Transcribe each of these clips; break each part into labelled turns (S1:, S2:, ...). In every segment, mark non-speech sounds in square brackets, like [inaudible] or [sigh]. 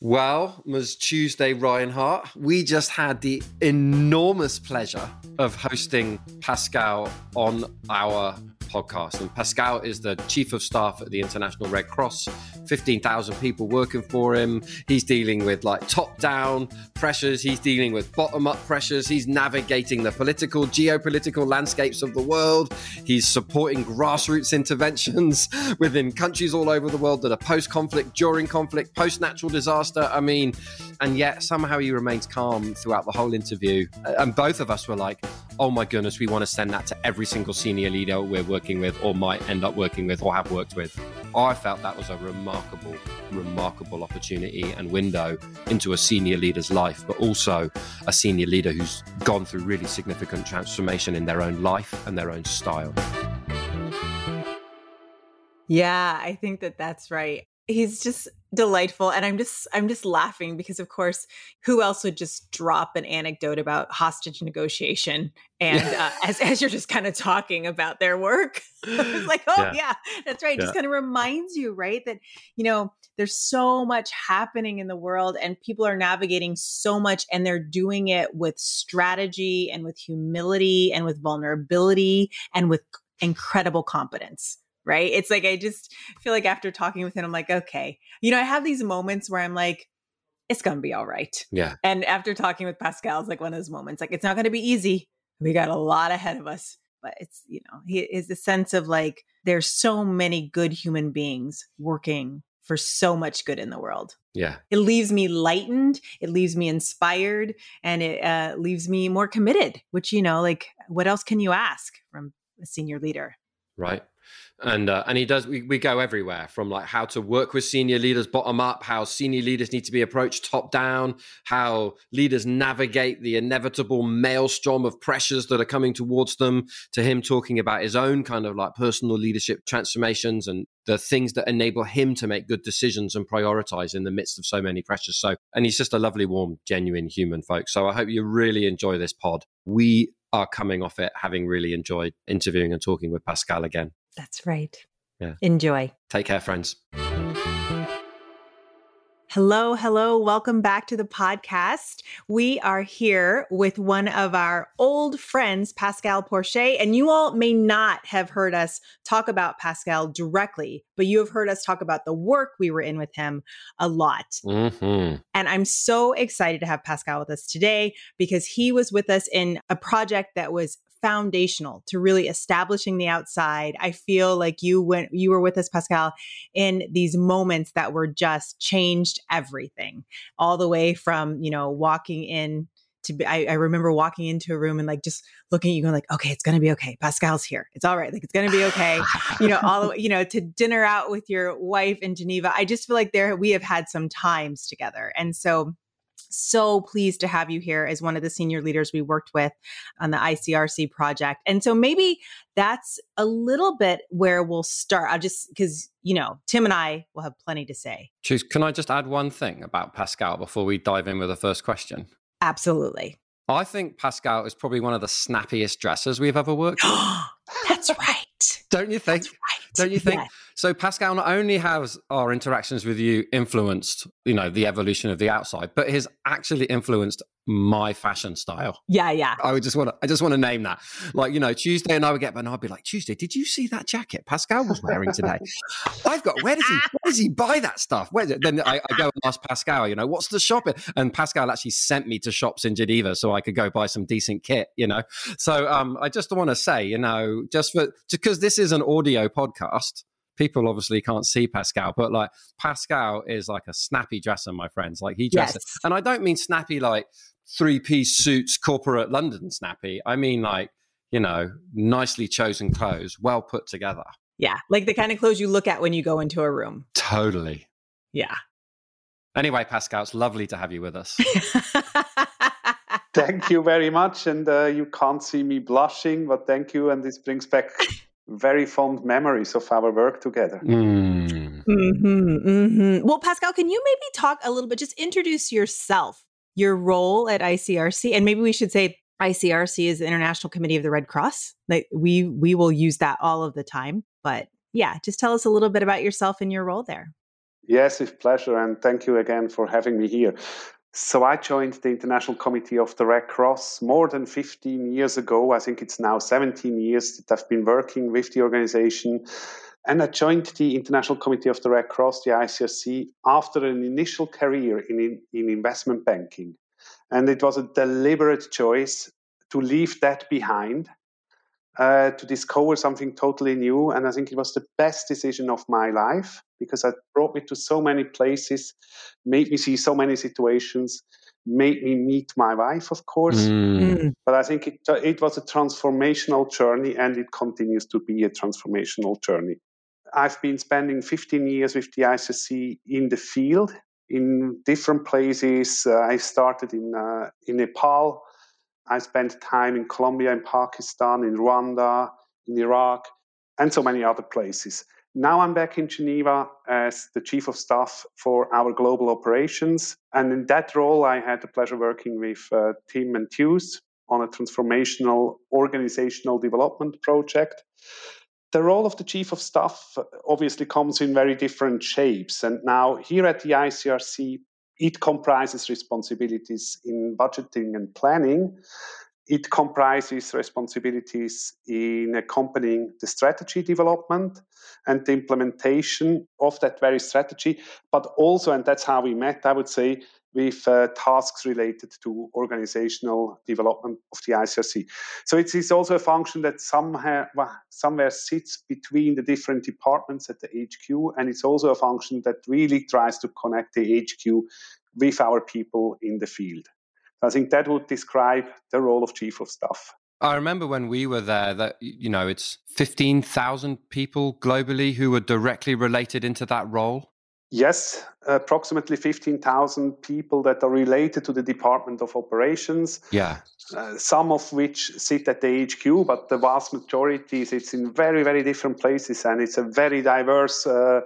S1: Well, Ms. Tuesday Ryan-Hart, we just had the enormous pleasure of hosting Pascal on our podcast. And Pascal is the chief of staff at the International Red Cross, 15,000 people working for him. He's dealing with like top down pressures, he's dealing with bottom up pressures, he's navigating the political, geopolitical landscapes of the world. He's supporting grassroots interventions [laughs] within countries all over the world that are post conflict, during conflict, post natural disaster. I mean, and yet somehow he remains calm throughout the whole interview. And both of us were like, oh my goodness, we want to send that to every single senior leader we're working with or might end up working with or have worked with. I felt that was a remarkable, remarkable opportunity and window into a senior leader's life, but also a senior leader who's gone through really significant transformation in their own life and their own style.
S2: Yeah, I think that that's right he's just delightful and i'm just i'm just laughing because of course who else would just drop an anecdote about hostage negotiation and uh, as, as you're just kind of talking about their work? [laughs] It's like oh yeah, yeah that's right yeah. just kind of reminds you right that you know there's so much happening in the world and people are navigating so much and they're doing it with strategy and with humility and with vulnerability and with incredible competence right? It's like I just feel like after talking with him, I'm like, okay, you know, I have these moments where I'm like, it's gonna be all right.
S1: Yeah.
S2: And after talking with Pascal, it's like one of those moments, like it's not gonna be easy. We got a lot ahead of us, but it's you know, he is the sense of like there's so many good human beings working for so much good in the world.
S1: Yeah.
S2: It leaves me lightened, it leaves me inspired, and it uh, leaves me more committed, which, you know, like what else can you ask from a senior leader?
S1: Right and uh, and he does we, we go everywhere from like how to work with senior leaders bottom up how senior leaders need to be approached top down how leaders navigate the inevitable maelstrom of pressures that are coming towards them to him talking about his own kind of like personal leadership transformations and the things that enable him to make good decisions and prioritize in the midst of so many pressures. So and he's just a lovely warm genuine human folks. So i hope you really enjoy this pod. We are coming off it having really enjoyed interviewing and talking with pascal again
S2: that's right.
S1: Yeah.
S2: Enjoy.
S1: Take care, friends.
S2: Hello, hello. Welcome back to the podcast. We are here with one of our old friends, Pascal Porcher. And you all may not have heard us talk about Pascal directly, but you have heard us talk about the work we were in with him a lot. Mm-hmm. And I'm so excited to have Pascal with us today because he was with us in a project that was foundational to really establishing the outside. I feel like you went you were with us Pascal in these moments that were just changed everything. All the way from, you know, walking in to be, I, I, remember walking into a room and like just looking at you going like, okay, it's gonna be okay. Pascal's here. It's all right. Like it's gonna be okay. you know, all the way, [laughs] you know, to dinner out with your wife in Geneva. I just feel like there we have had some times together. And so so pleased to have you here as one of the senior leaders we worked with on the ICRC project. And so maybe that's a little bit where we'll start. I'll just because you know Tim and I will have plenty to say.
S1: Choose. Can I just add one thing about Pascal before we dive in with the first question?
S2: Absolutely.
S1: I think Pascal is probably one of the snappiest dressers we've ever worked with. [gasps]
S2: That's right.
S1: Don't you think?
S2: That's right.
S1: Don't you think? Yes. So Pascal not only has our interactions with you influenced, you know, the evolution of the outside, but has actually influenced my fashion style.
S2: Yeah, yeah.
S1: I would just want to, I just want to name that. Like, you know, Tuesday and I would get, and I'd be like, Tuesday, did you see that jacket Pascal was wearing today? [laughs] I've got, where does he, where does he buy that stuff? Where, then I, I, go and ask Pascal, you know, what's the shopping? And Pascal actually sent me to shops in Geneva so I could go buy some decent kit, you know? So um, I just want to say, you know, just for, because this is an audio podcast, people obviously can't see Pascal, but like Pascal is like a snappy dresser, my friends. Like he dresses, yes. and I don't mean snappy like three piece suits, corporate London snappy. I mean like you know nicely chosen clothes, well put together.
S2: Yeah, like the kind of clothes you look at when you go into a room.
S1: Totally.
S2: Yeah.
S1: Anyway, Pascal, it's lovely to have you with us. [laughs]
S3: thank you very much. And uh, you can't see me blushing, but thank you. And this brings back [laughs] very fond memories of our work together.
S2: Mm. Mm-hmm, mm-hmm. Well, Pascal, can you maybe talk a little bit, just introduce yourself, your role at ICRC, and maybe we should say ICRC is the International Committee of the Red Cross. Like we we will use that all of the time, but yeah, just tell us a little bit about yourself and your role there.
S3: Yes, with pleasure. And thank you again for having me here. So I joined the International Committee of the Red Cross more than 15 years ago. I think it's now 17 years that I've been working with the organization. And I joined the International Committee of the Red Cross, the ICRC, after an initial career in, in, in investment banking. And it was a deliberate choice to leave that behind uh, to discover something totally new. And I think it was the best decision of my life because it brought me to so many places, made me see so many situations, made me meet my wife, of course. Mm. mm. But I think it, it was a transformational journey and it continues to be a transformational journey. I've been spending 15 years with the ICRC in the field in different places. Uh, I started in, uh, in Nepal I spent time in Colombia, in Pakistan, in Rwanda, in Iraq, and so many other places. Now I'm back in Geneva as the chief of staff for our global operations. And in that role, I had the pleasure working with uh, Tim and Tews on a transformational organizational development project. The role of the chief of staff obviously comes in very different shapes. And now, here at the ICRC, it comprises responsibilities in budgeting and planning. It comprises responsibilities in accompanying the strategy development and the implementation of that very strategy, but also, and that's how we met, I would say, with uh, tasks related to organizational development of the ICRC. So it is also a function that somehow, somewhere sits between the different departments at the HQ, and it's also a function that really tries to connect the HQ with our people in the field. I think that would describe the role of chief of staff.
S1: I remember when we were there that you know it's 15,000 people globally who were directly related into that role.
S3: Yes, approximately 15,000 people that are related to the Department of Operations.
S1: Yeah.
S3: Uh, some of which sit at the HQ, but the vast majority sits in very, very different places. And it's a very diverse uh,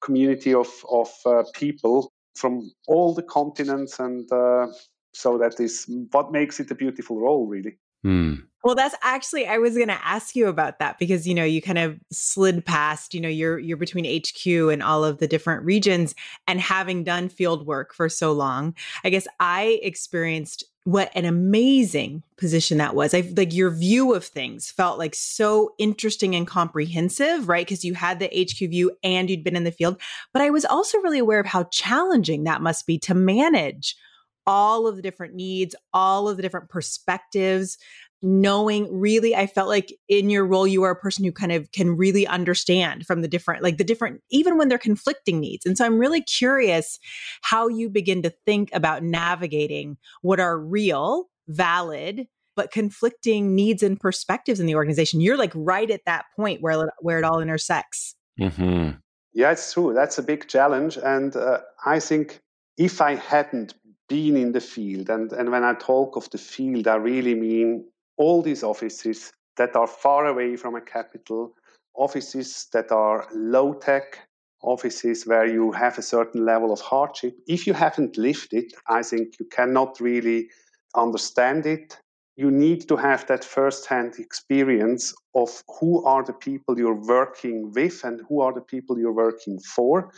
S3: community of, of uh, people from all the continents. And uh, so that is what makes it a beautiful role, really.
S1: Hmm.
S2: Well, that's actually I was going to ask you about that because you know you kind of slid past you know you're you're between HQ and all of the different regions and having done field work for so long, I guess I experienced what an amazing position that was. I like your view of things felt like so interesting and comprehensive, right? Because you had the HQ view and you'd been in the field, but I was also really aware of how challenging that must be to manage all of the different needs, all of the different perspectives, knowing really, I felt like in your role, you are a person who kind of can really understand from the different, like the different, even when they're conflicting needs. And so I'm really curious how you begin to think about navigating what are real, valid, but conflicting needs and perspectives in the organization. You're like right at that point where, where it all intersects.
S1: Mm-hmm.
S3: Yeah, it's true. That's a big challenge. And uh, I think if I hadn't been in the field. And, and when I talk of the field, I really mean all these offices that are far away from a capital, offices that are low tech, offices where you have a certain level of hardship. If you haven't lived it, I think you cannot really understand it. You need to have that first hand experience of who are the people you're working with and who are the people you're working for.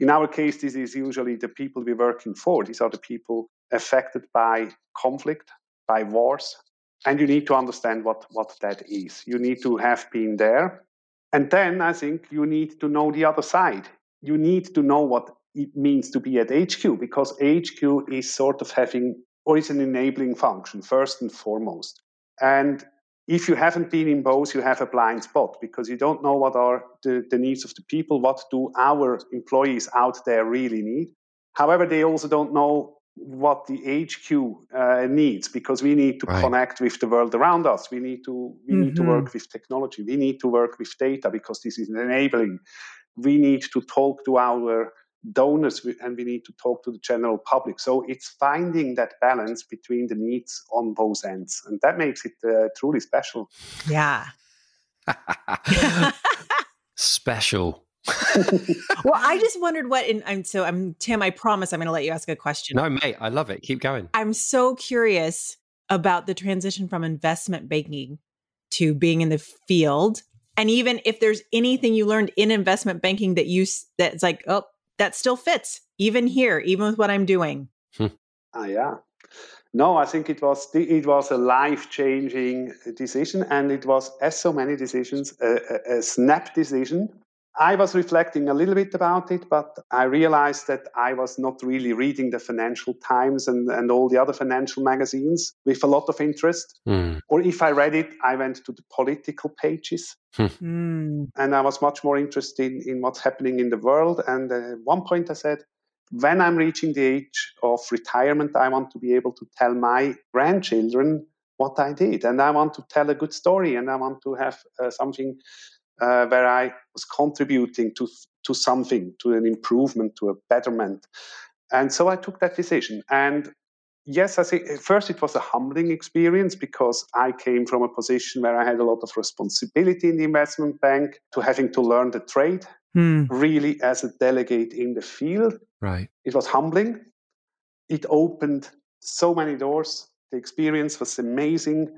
S3: In our case, this is usually the people we're working for. These are the people affected by conflict, by wars. And you need to understand what, what that is. You need to have been there. And then I think you need to know the other side. You need to know what it means to be at HQ because HQ is sort of having or is an enabling function first and foremost. And if you haven't been in both, you have a blind spot because you don't know what are the, the needs of the people, what do our employees out there really need. However, they also don't know what the HQ uh, needs because we need to right. connect with the world around us. We need to we mm-hmm. need to work with technology. We need to work with data because this is enabling. We need to talk to our donors and we need to talk to the general public. So it's finding that balance between the needs on both ends. And that makes it uh, truly special.
S2: Yeah. [laughs] [laughs]
S1: special. [laughs]
S2: well, I just wondered what, and I'm so I'm Tim. I promise I'm going to let you ask a question.
S1: No, mate, I love it. Keep going.
S2: I'm so curious about the transition from investment banking to being in the field, and even if there's anything you learned in investment banking that you that's like, oh, that still fits even here, even with what I'm doing?
S3: Hmm. Ah, yeah. No, I think it was it was a life changing decision, and it was as so many decisions a, a, a snap decision I was reflecting a little bit about it, but I realized that I was not really reading the Financial Times and, and all the other financial magazines with a lot of interest. Mm. Or if I read it, I went to the political pages. mm. And I was much more interested in what's happening in the world. And at uh, one point I said, when I'm reaching the age of retirement, I want to be able to tell my grandchildren what I did. And I want to tell a good story and I want to have uh, something uh, where I was contributing to to something, to an improvement, to a betterment. And so I took that decision. And yes, I think at first it was a humbling experience because I came from a position where I had a lot of responsibility in the investment bank to having to learn the trade hmm. really as a delegate in the field.
S1: Right.
S3: It was humbling. It opened so many doors. The experience was amazing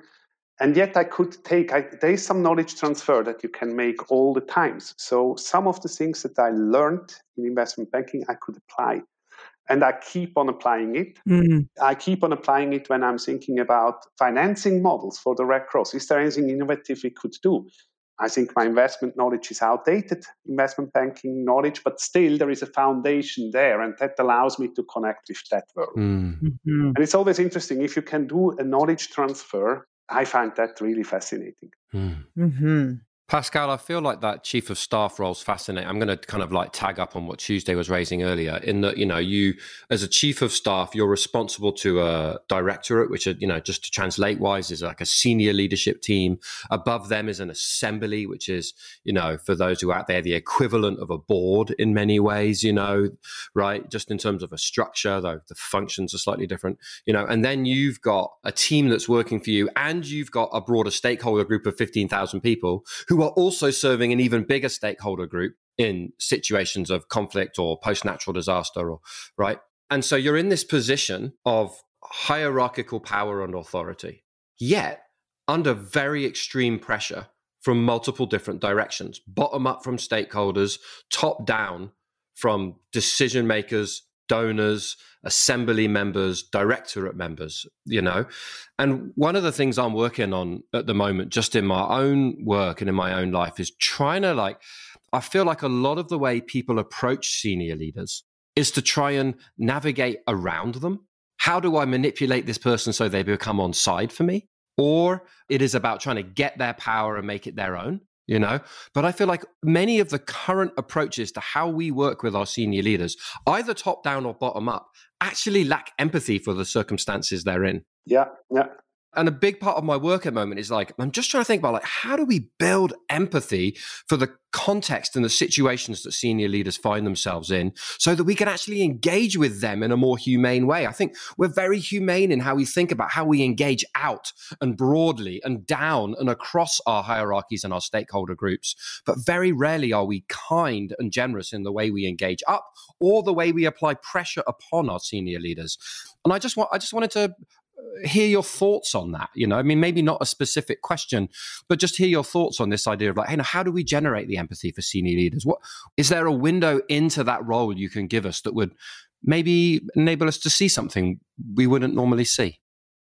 S3: and yet i could take I, there is some knowledge transfer that you can make all the times so some of the things that i learned in investment banking i could apply and i keep on applying it mm. i keep on applying it when i'm thinking about financing models for the red cross is there anything innovative we could do i think my investment knowledge is outdated investment banking knowledge but still there is a foundation there and that allows me to connect with that world mm. mm-hmm. and it's always interesting if you can do a knowledge transfer I find that really fascinating. Mm.
S1: Mm-hmm. Pascal, I feel like that chief of staff role is fascinating. I'm going to kind of like tag up on what Tuesday was raising earlier in that, you know, you as a chief of staff, you're responsible to a directorate, which, are, you know, just to translate wise is like a senior leadership team. Above them is an assembly, which is, you know, for those who are out there, the equivalent of a board in many ways, you know, right? Just in terms of a structure, though the functions are slightly different, you know, and then you've got a team that's working for you and you've got a broader stakeholder group of 15,000 people who are also serving an even bigger stakeholder group in situations of conflict or post natural disaster or right? And so you're in this position of hierarchical power and authority yet under very extreme pressure from multiple different directions bottom up from stakeholders top down from decision makers donors, assembly members, directorate members, you know. And one of the things I'm working on at the moment, just in my own work and in my own life, is trying to like, I feel like a lot of the way people approach senior leaders is to try and navigate around them. How do I manipulate this person so they become on side for me? Or it is about trying to get their power and make it their own you know? But i feel like many of the current approaches to how we work with our senior leaders either top down or bottom up actually lack empathy for the circumstances they're in.
S3: Yeah yeah
S1: and a big part of my work at the moment is like i'm just trying to think about like how do we build empathy for the context and the situations that senior leaders find themselves in so that we can actually engage with them in a more humane way? I think we're very humane in how we think about how we engage out and broadly and down and across our hierarchies and our stakeholder groups but very rarely are we kind and generous in the way we engage up or the way we apply pressure upon our senior leaders. And i just want i just wanted to hear your thoughts on that. You know, I mean, maybe not a specific question, but just hear your thoughts on this idea of like, hey, now, how do we generate the empathy for senior leaders? What is there a window into that role you can give us that would maybe enable us to see something we wouldn't normally see?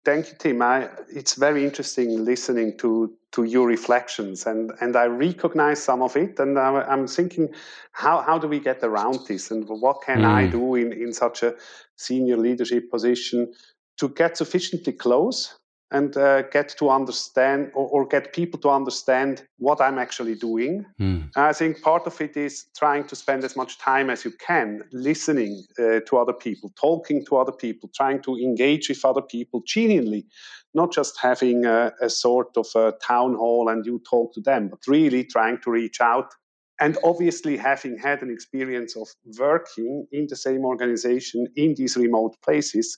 S3: Thank you, Tim. I, it's very interesting listening to to your reflections, and and I recognize some of it, and I, I'm thinking, how how do we get around this, and what can mm. I do in in such a senior leadership position to get sufficiently close and uh, get to understand or, or, get people to understand what I'm actually doing. Mm. I think part of it is trying to spend as much time as you can listening uh, to other people, talking to other people, trying to engage with other people genuinely, not just having a, a sort of a town hall and you talk to them, but really trying to reach out. And obviously, having had an experience of working in the same organization in these remote places,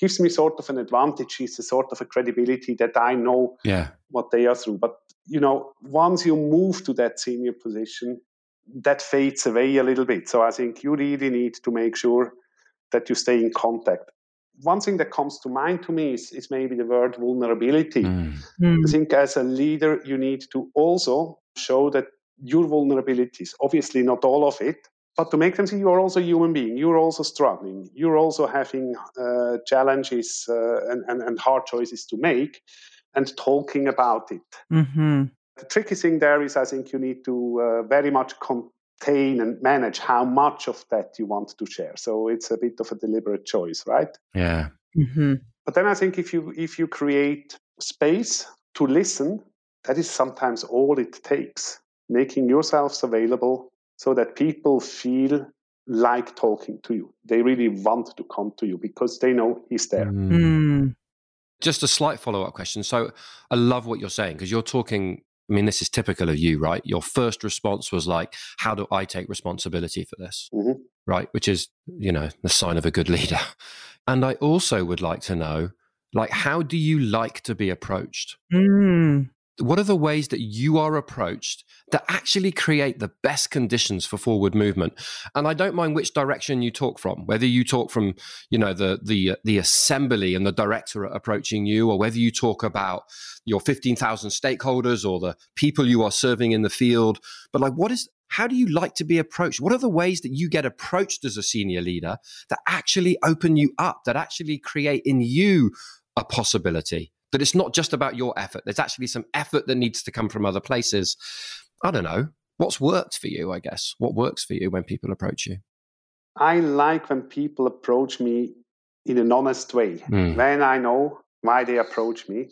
S3: gives me sort of an advantage. It's a sort of a credibility that I know
S1: yeah.
S3: what they are through. But you know, once you move to that senior position, that fades away a little bit. So I think you really need to make sure that you stay in contact. One thing that comes to mind to me is, is maybe the word vulnerability. Mm. Mm. I think as a leader, you need to also show that your vulnerabilities, obviously not all of it, but to make them see you're also a human being, you're also struggling, you're also having uh, challenges uh, and, and, and, hard choices to make, and talking about it. Mm-hmm. The tricky thing there is, I think you need to uh, very much contain and manage how much of that you want to share. So it's a bit of a deliberate choice, right?
S1: Yeah. Mm-hmm.
S3: But then I think if you if you create space to listen, that is sometimes all it takes. Making yourselves available so that people feel like talking to you. They really want to come to you because they know he's there. Mm.
S1: Just a slight follow up question. So I love what you're saying because you're talking. I mean, this is typical of you, right? Your first response was like, How do I take responsibility for this? Mm-hmm. Right. Which is, you know, the sign of a good leader. And I also would like to know, like, how do you like to be approached? Mm what are the ways that you are approached that actually create the best conditions for forward movement? And i don't mind which direction you talk from whether you talk from you know the the the assembly and the directorate approaching you or whether you talk about your 15,000 stakeholders or the people you are serving in the field. But like what is how do you like to be approached? What are the ways that you get approached as a senior leader that actually open you up that actually create in you a possibility that it's not just about your effort. There's actually some effort that needs to come from other places. I don't know. What's worked for you, I guess? What works for you when people approach you?
S3: I like when people approach me in an honest way, mm. when I know why they approach me,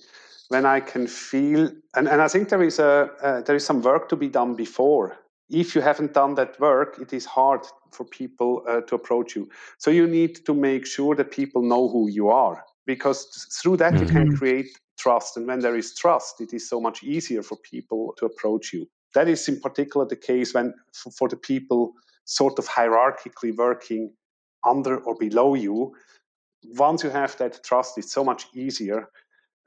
S3: when I can feel, and, and I think there is a uh, there is some work to be done before. If you haven't done that work, it is hard for people uh, to approach you. So you need to make sure that people know who you are because through that mm-hmm. you can mm-hmm. create trust. And when there is trust, it is so much easier for people to approach you. That is in particular the case when for the people sort of hierarchically working under or below you. Once you have that trust, it's so much easier.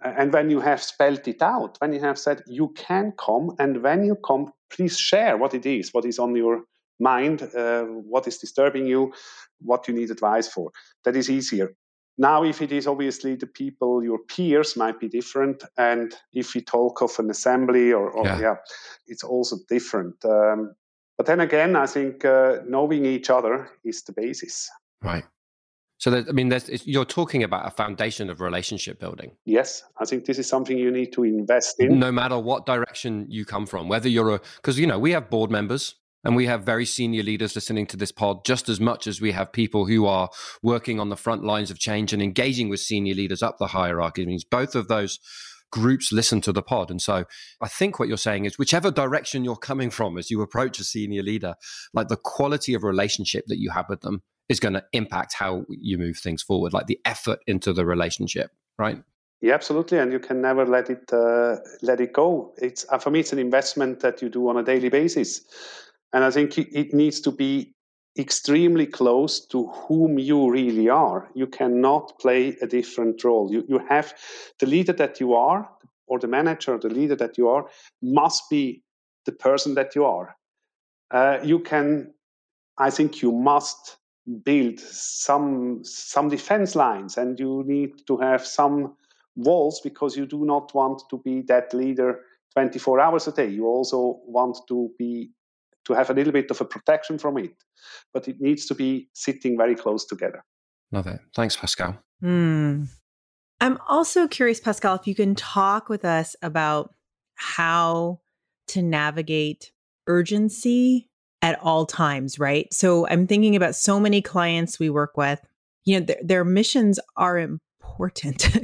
S3: And when you have spelled it out, when you have said you can come, and when you come, please share what it is, what is on your mind, uh, what is disturbing you, what you need advice for. That is easier. Now, if it is obviously the people, your peers might be different. And if you talk of an assembly or, or yeah. yeah. it's also different. Um, but then again, I think uh, knowing each other is the basis.
S1: Right. So, that, I mean, you're talking about a foundation of relationship building.
S3: Yes, I think this is something you need to invest in.
S1: No matter what direction you come from, whether you're a, because, you know, we have board members and we have very senior leaders listening to this pod just as much as we have people who are working on the front lines of change and engaging with senior leaders up the hierarchy. It means both of those groups listen to the pod. And so I think what you're saying is whichever direction you're coming from as you approach a senior leader, like the quality of relationship that you have with them is going to impact how you move things forward, like the effort into the relationship, right?
S3: Yeah, absolutely, and you can never let it uh, let it go. It's uh, for me, it's an investment that you do on a daily basis. And I think it needs to be extremely close to whom you really are. You cannot play a different role. You, you have the leader that you are, or the manager, the leader that you are, must be the person that you are. Uh, you can, I think, you must build some some defense lines, and you need to have some walls because you do not want to be that leader 24 hours a day. You also want to be to have a little bit of a protection from it. But it needs to be sitting very close together.
S1: Love it. Thanks, Pascal.
S2: Mm. I'm also curious, Pascal, if you can talk with us about how to navigate urgency at all times, right? So I'm thinking about so many clients we work with. You know, th- their missions are important.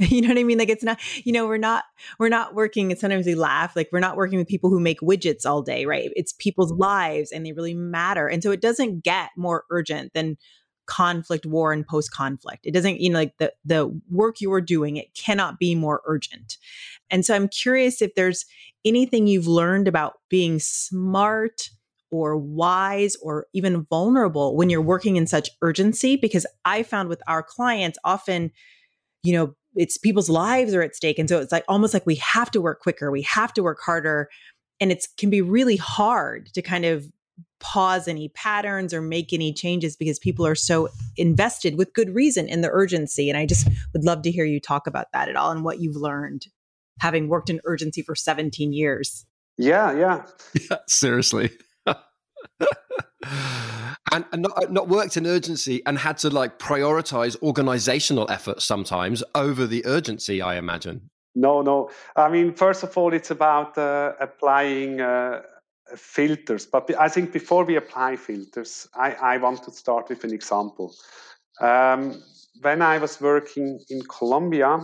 S2: [laughs] you know what I mean? Like it's not, you know, we're not we're not working and sometimes we laugh like we're not working with people who make widgets all day, right? It's people's mm-hmm. lives and they really matter. And so it doesn't get more urgent than conflict, war and post-conflict. It doesn't, you know, like the the work you're doing, it cannot be more urgent. And so I'm curious if there's anything you've learned about being smart or wise or even vulnerable when you're working in such urgency because I found with our clients often you know, it's people's lives are at stake. And so it's like almost like we have to work quicker, we have to work harder. And it can be really hard to kind of pause any patterns or make any changes because people are so invested with good reason in the urgency. And I just would love to hear you talk about that at all and what you've learned having worked in urgency for 17 years.
S3: Yeah, yeah.
S1: yeah [laughs] seriously. And, and not, not, worked in urgency and had to like prioritize organizational efforts sometimes over the urgency i imagine.
S3: No no. I mean first of all it's about uh, applying uh, filters. But i think before we apply filters i, I want to start with an example. Um, when i was working in colombia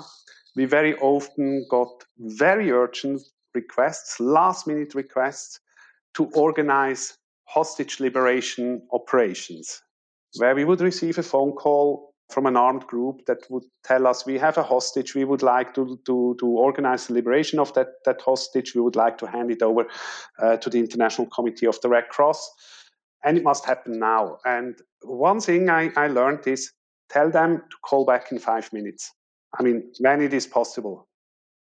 S3: we very often got very urgent requests last minute requests to organize hostage liberation operations, where we would receive a phone call from an armed group that would tell us we have a hostage. We would like to, to, to organize the liberation of that, that hostage. We would like to hand it over uh, to the international committee of the red cross. And it must happen now. And one thing I, I learned is tell them to call back in five minutes. I mean when it is possible.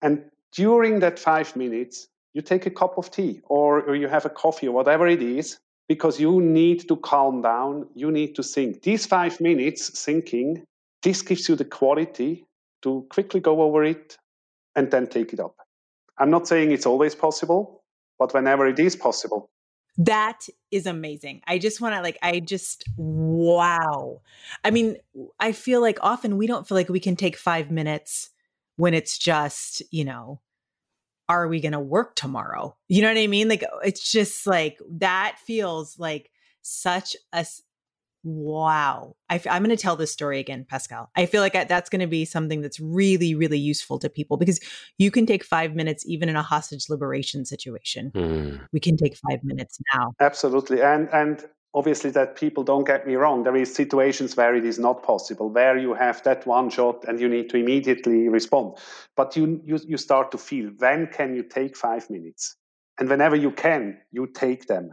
S3: And during that five minutes you take a cup of tea or, or you have a coffee or whatever it is because you need to calm down. You need to think. These five minutes thinking, this gives you the quality to quickly go over it and then take it up. I'm not saying it's always possible, but whenever it is possible.
S2: That is amazing. I just want to like, I just, wow. I mean, I feel like often we don't feel like we can take five minutes when it's just, you know, are we going to work tomorrow? You know what I mean? Like, it's just like that feels like such a wow. I, am going to tell this story again, Pascal. I feel like that's going to be something that's really, really useful to people because you can take five minutes even in a hostage liberation situation. Mm. We can take five minutes now.
S3: Absolutely. And, and, obviously that people don't get me wrong there is situations where it is not possible where you have that one shot and you need to immediately respond. But you you, you start to feel when can you take five minutes? And whenever you can you take them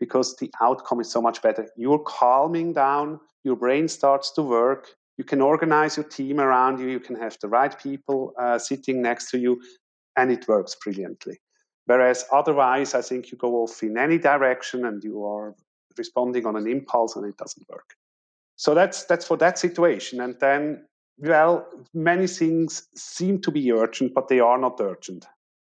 S3: because the outcome is so much better. You're calming down your brain starts to work you can organize your team around you you can have the right people uh, sitting next to you and it works brilliantly. Whereas otherwise, I think you go off in any direction and you are responding on an impulse and it doesn't work. So that's that's for that situation. And then, well, many things seem to be urgent, but they are not urgent.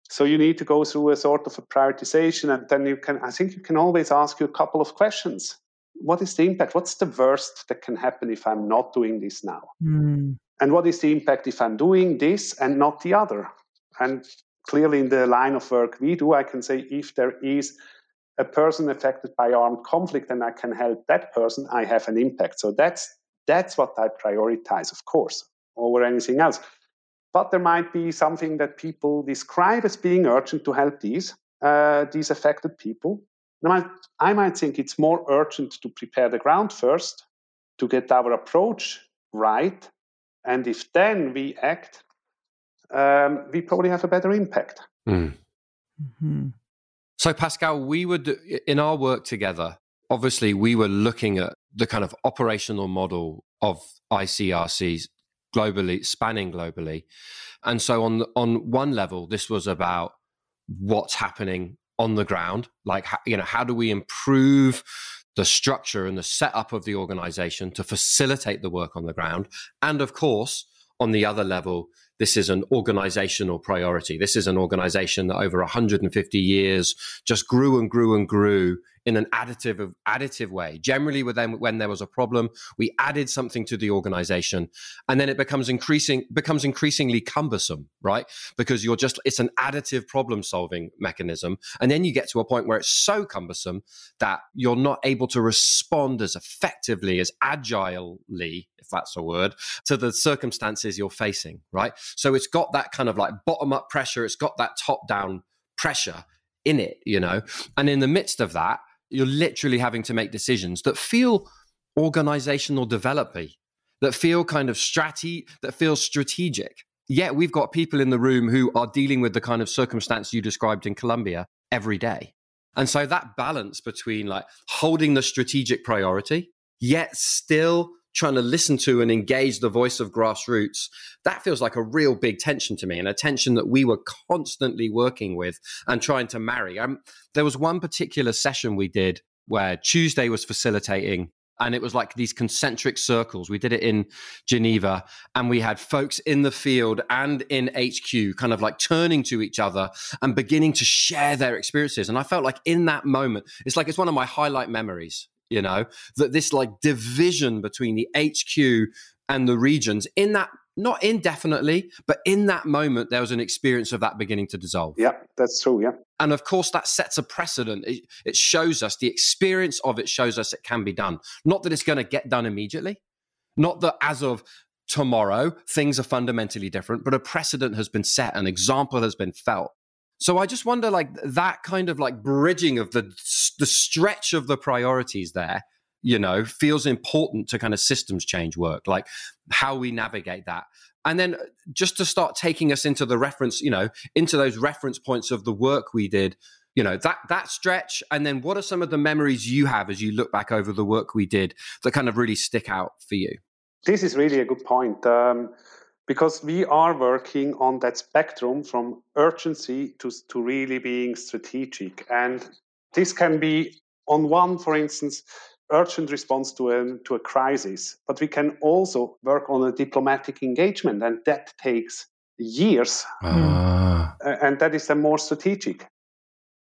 S3: So you need to go through a sort of a prioritization, and then you can. I think you can always ask you a couple of questions. What is the impact? What's the worst that can happen if I'm not doing this now? Mm. And what is the impact if I'm doing this and not the other? And clearly, in the line of work we do, I can say if there is a person affected by armed conflict and I can help that person, I have an impact. So that's that's what I prioritize, of course, over anything else. But there might be something that people describe as being urgent to help these uh, these affected people. I might, I might think it's more urgent to prepare the ground first, to get our approach right, and if then we act, um, we probably have a better impact. Mm.
S1: Mm-hmm. So, Pascal, we would, in our work together. Obviously, we were looking at the kind of operational model of ICRCs globally, spanning globally. And so, on on one level, this was about what's happening on the ground, like you know, how do we improve the structure and the setup of the organization to facilitate the work on the ground, and of course, on the other level, this is an organizational priority. This is an organization that over 150 years just grew and grew and grew in an additive additive way. Generally, with them, when there was a problem, we added something to the organization, and then it becomes increasing becomes increasingly cumbersome, right? Because you're just it's an additive problem solving mechanism, and then you get to a point where it's so cumbersome that you're not able to respond as effectively as agilely, if that's a word, to the circumstances you're facing, right? So it's got that kind of like bottom up pressure, it's got that top down pressure in it, you know, and in the midst of that you're literally having to make decisions that feel organizational developy, that feel kind of strate- that feel strategic. Yet we've got people in the room who are dealing with the kind of circumstance you described in Colombia every day. And so that balance between like holding the strategic priority, yet still trying to listen to and engage the voice of grassroots, that feels like a real big tension to me, and a tension that we were constantly working with and trying to marry. Um, there was one particular session we did where Tuesday was facilitating and it was like these concentric circles. We did it in Geneva, and we had folks in the field and in HQ kind of like turning to each other and beginning to share their experiences. And I felt like in that moment, it's like it's one of my highlight memories, you know, that this like division between the HQ and the regions in that not indefinitely, but in that moment, there was an experience of that beginning to dissolve.
S3: Yeah, that's true. Yeah.
S1: And of course, that sets a precedent. It, it shows us the experience of it shows us it can be done. Not that it's going to get done immediately, not that as of tomorrow, things are fundamentally different, but a precedent has been set, an example has been felt. So I just wonder, like that kind of like bridging of the the stretch of the priorities there you know, feels important to kind of systems change work, like how we navigate that. And then uh, just to start taking us into the reference, you know, into those reference points of the work we did, you know, that that stretch. And then what are some of the memories you have as you look back over the work we did that kind of really stick out for you?
S3: This is really a good point. Um, because we are working on that spectrum from urgency to, to really being strategic. And this can be on one, for instance, urgent response to a, to a crisis, but we can also work on a diplomatic engagement, and that takes years. Ah. And that is then more strategic.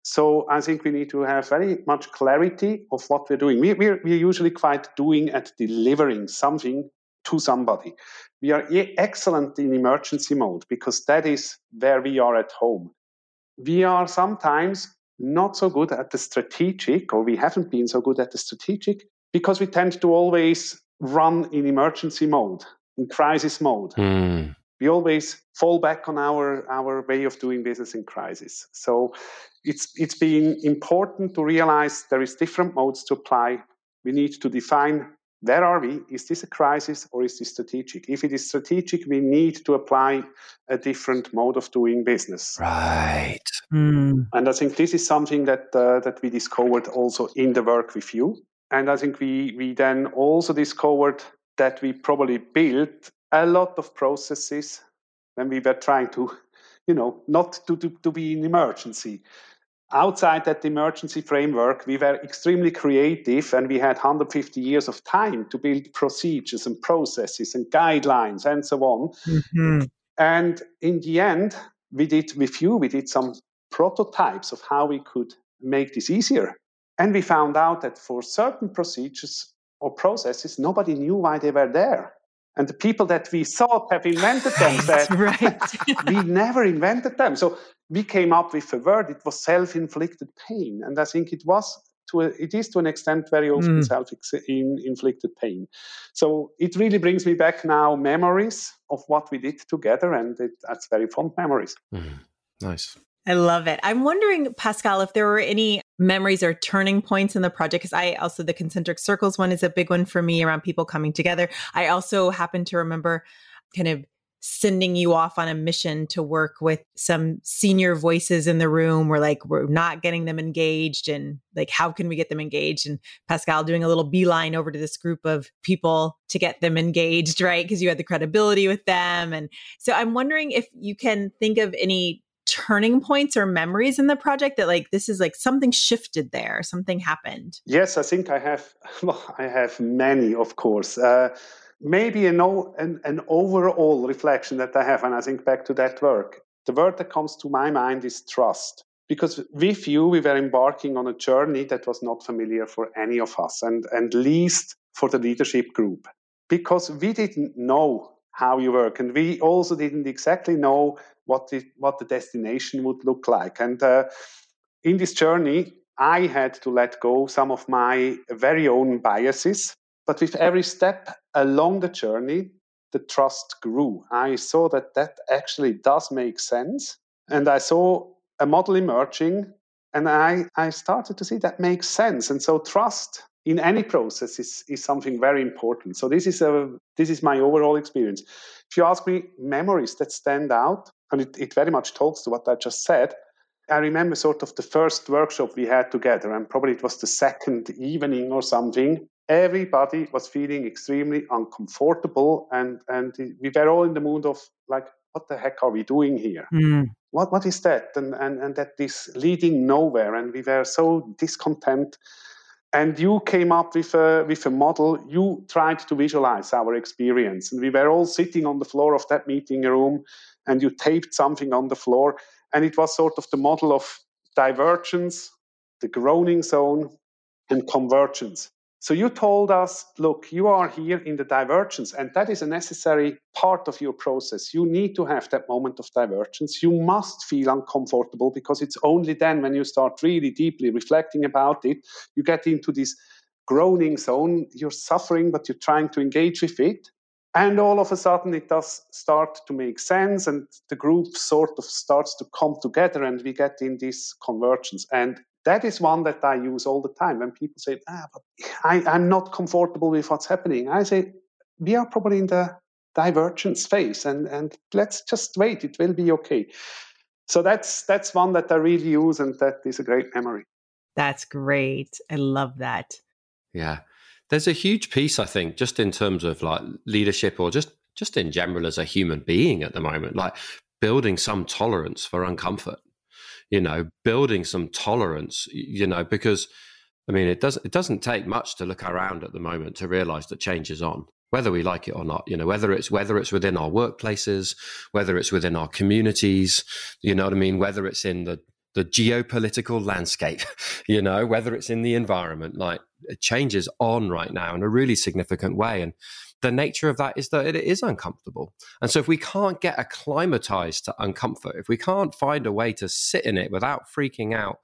S3: So I think we need to have very much clarity of what we're doing. We, we're, we're usually quite doing at delivering something to somebody. We are excellent in emergency mode because that is where we are at home. We are sometimes not so good at the strategic, or we haven't been so good at the strategic, because we tend to always run in emergency mode, in crisis mode. Mm. We always fall back on our, our way of doing business in crisis. So it's it's been important to realize there is different modes to apply. We need to define where are we? Is this a crisis or is this strategic? If it is strategic, we need to apply a different mode of doing business.
S1: Right.
S3: Mm. And I think this is something that uh, that we discovered also in the work with you. And I think we we then also discovered that we probably built a lot of processes when we were trying to, you know, not to, to, to be in emergency outside that emergency framework, we were extremely creative and we had 150 years of time to build procedures and processes and guidelines and so on. Mm-hmm. And in the end, we did with you, we did some prototypes of how we could make this easier. And we found out that for certain procedures or processes, nobody knew why they were there. And the people that we thought have invented them [laughs] said, [laughs] right. [laughs] we never invented them. So we came up with a word. It was self-inflicted pain, and I think it was to a, it is to an extent very often mm. self-inflicted pain. So it really brings me back now memories of what we did together, and it, that's very fond memories.
S1: Mm. Nice.
S2: I love it. I'm wondering, Pascal, if there were any memories or turning points in the project, because I also, the concentric circles one is a big one for me around people coming together. I also happen to remember kind of sending you off on a mission to work with some senior voices in the room where like we're not getting them engaged and like how can we get them engaged? And pascal doing a little beeline over to this group of people to get them engaged right? Because you had the credibility with them. And so i'm wondering if you can think of any turning points or memories in the project that like this is like something shifted there something happened.
S3: Yes i think i have [laughs] well, i have many of course. Uh, maybe an, an, an overall reflection that I have, and I think back to that work. The word that comes to my mind is trust. Because with you, we were embarking on a journey that was not familiar for any of us, and, and least for the leadership group. Because we didn't know how you work, and we also didn't exactly know what the, what the destination would look like. And uh, in this journey, I had to let go some of my very own biases but with every step along the journey, the trust grew. I saw that that actually does make sense. And I saw a model emerging, and I, I started to see that makes sense. And so, trust in any process is, is something very important. So, this is, a, this is my overall experience. If you ask me memories that stand out, and it, it very much talks to what I just said, I remember sort of the first workshop we had together, and probably it was the second evening or something everybody was feeling extremely uncomfortable and and we were all in the mood of like what the heck are we doing here mm. what what is that and and and that is leading nowhere and we were so discontent and you came up with a, with a model. You tried to visualize our experience. And we were all sitting on the floor of that meeting room, and you taped something on the floor. And it was sort of the model of divergence, the groaning zone, and convergence. So you told us, look, you are here in the divergence, and that is a necessary part of your process. You need to have that moment of divergence. You must feel uncomfortable because it's only then when you start really deeply reflecting about it, you get into this groaning zone. You're suffering, but you're trying to engage with it. And all of a sudden, it does start to make sense, and the group sort of starts to come together, and we get in this convergence. And that is one that I use all the time when people say, ah, but I, I'm not comfortable with what's happening. I say, we are probably in the divergence phase and, and let's just wait, it will be okay. So that's that's one that I really use and that is a great memory.
S2: That's great. I love that.
S1: Yeah. There's a huge piece, I think, just in terms of like leadership or just just in general as a human being at the moment, like building some tolerance for uncomfort you know, building some tolerance, you know, because I mean, it doesn't it doesn't take much to look around at the moment to realize that change is on, whether we like it or not. You know, whether it's whether it's within our workplaces, whether it's within our communities, you know what I mean, whether it's in the the geopolitical landscape, [laughs] you know, whether it's in the environment, like change is on right now in a really significant way. And the nature of that is that it is uncomfortable. And so if we can't get acclimatized to uncomfort, if we can't find a way to sit in it without freaking out,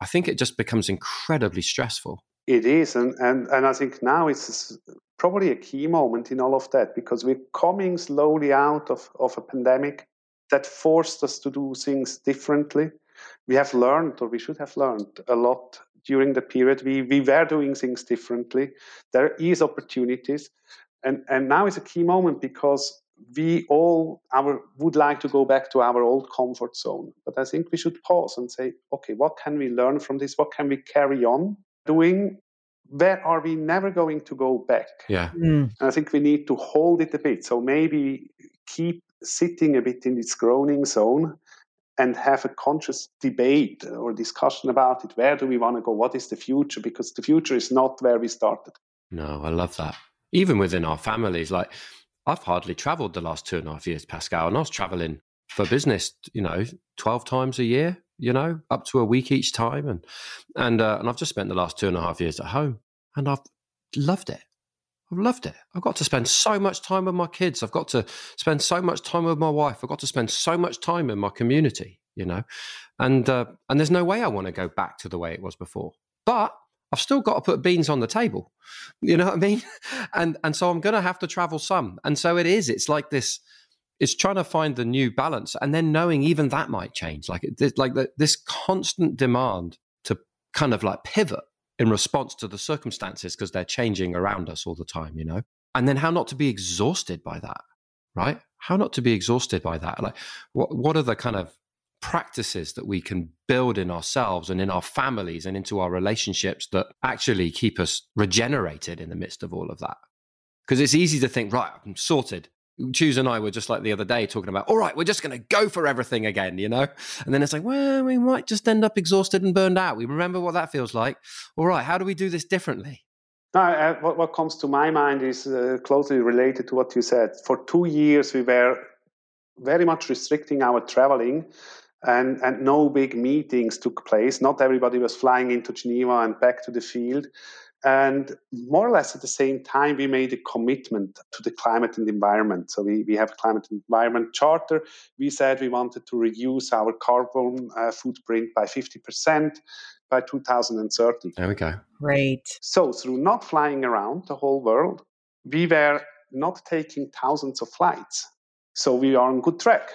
S1: I think it just becomes incredibly stressful.
S3: It is. And, and, and I think now it's probably a key moment in all of that because we're coming slowly out of, of a pandemic that forced us to do things differently. We have learned, or we should have learned, a lot during the period. We, we were doing things differently. There is opportunities and and now is a key moment because we all our would like to go back to our old comfort zone. But i think we should pause and say okay what can we learn from this? What can we carry on doing? Where are we never going to go back?
S1: Yeah.
S3: Mm. i think we need to hold it a bit. So maybe keep sitting a bit in this groaning zone and have a conscious debate or discussion about it. Where do we want to go? What is the future? Because the future is not where we started.
S1: No i love that even within our families. Like I've hardly traveled the last two and a half years, Pascal, and I was traveling for business, you know, 12 times a year, you know, up to a week each time. And, and, uh, and I've just spent the last two and a half years at home and I've loved it. I've loved it. I've got to spend so much time with my kids. I've got to spend so much time with my wife. I've got to spend so much time in my community, you know, and, uh, and there's no way I want to go back to the way it was before. But I've still got to put beans on the table. You know what I mean? [laughs] And and so I'm going to have to travel some. And so it is. It's like this. It's trying to find the new balance, and then knowing even that might change. Like it, like the, this constant demand to kind of like pivot in response to the circumstances because they're changing around us all the time. You know, and then how not to be exhausted by that, right? How not to be exhausted by that? Like what what are the kind of practices that we can build in ourselves and in our families and into our relationships that actually keep us regenerated in the midst of all of that. Because it's easy to think, right, I'm sorted. Tues and I were just like the other day talking about, all right, we're just going to go for everything again, you know? And then it's like, well, we might just end up exhausted and burned out. We remember what that feels like. All right, how do we do this differently?
S3: No, uh, what, what comes to my mind is uh, closely related to what you said. For two years, we were very much restricting our traveling and, and no big meetings took place. Not everybody was flying into Geneva and back to the field. And more or less at the same time, we made a commitment to the climate and environment. So we, we have a climate and environment charter. We said we wanted to reduce our carbon uh, footprint by 50% by 2030.
S1: There we go.
S2: Great.
S3: So through not flying around the whole world, we were not taking thousands of flights. So we are on good track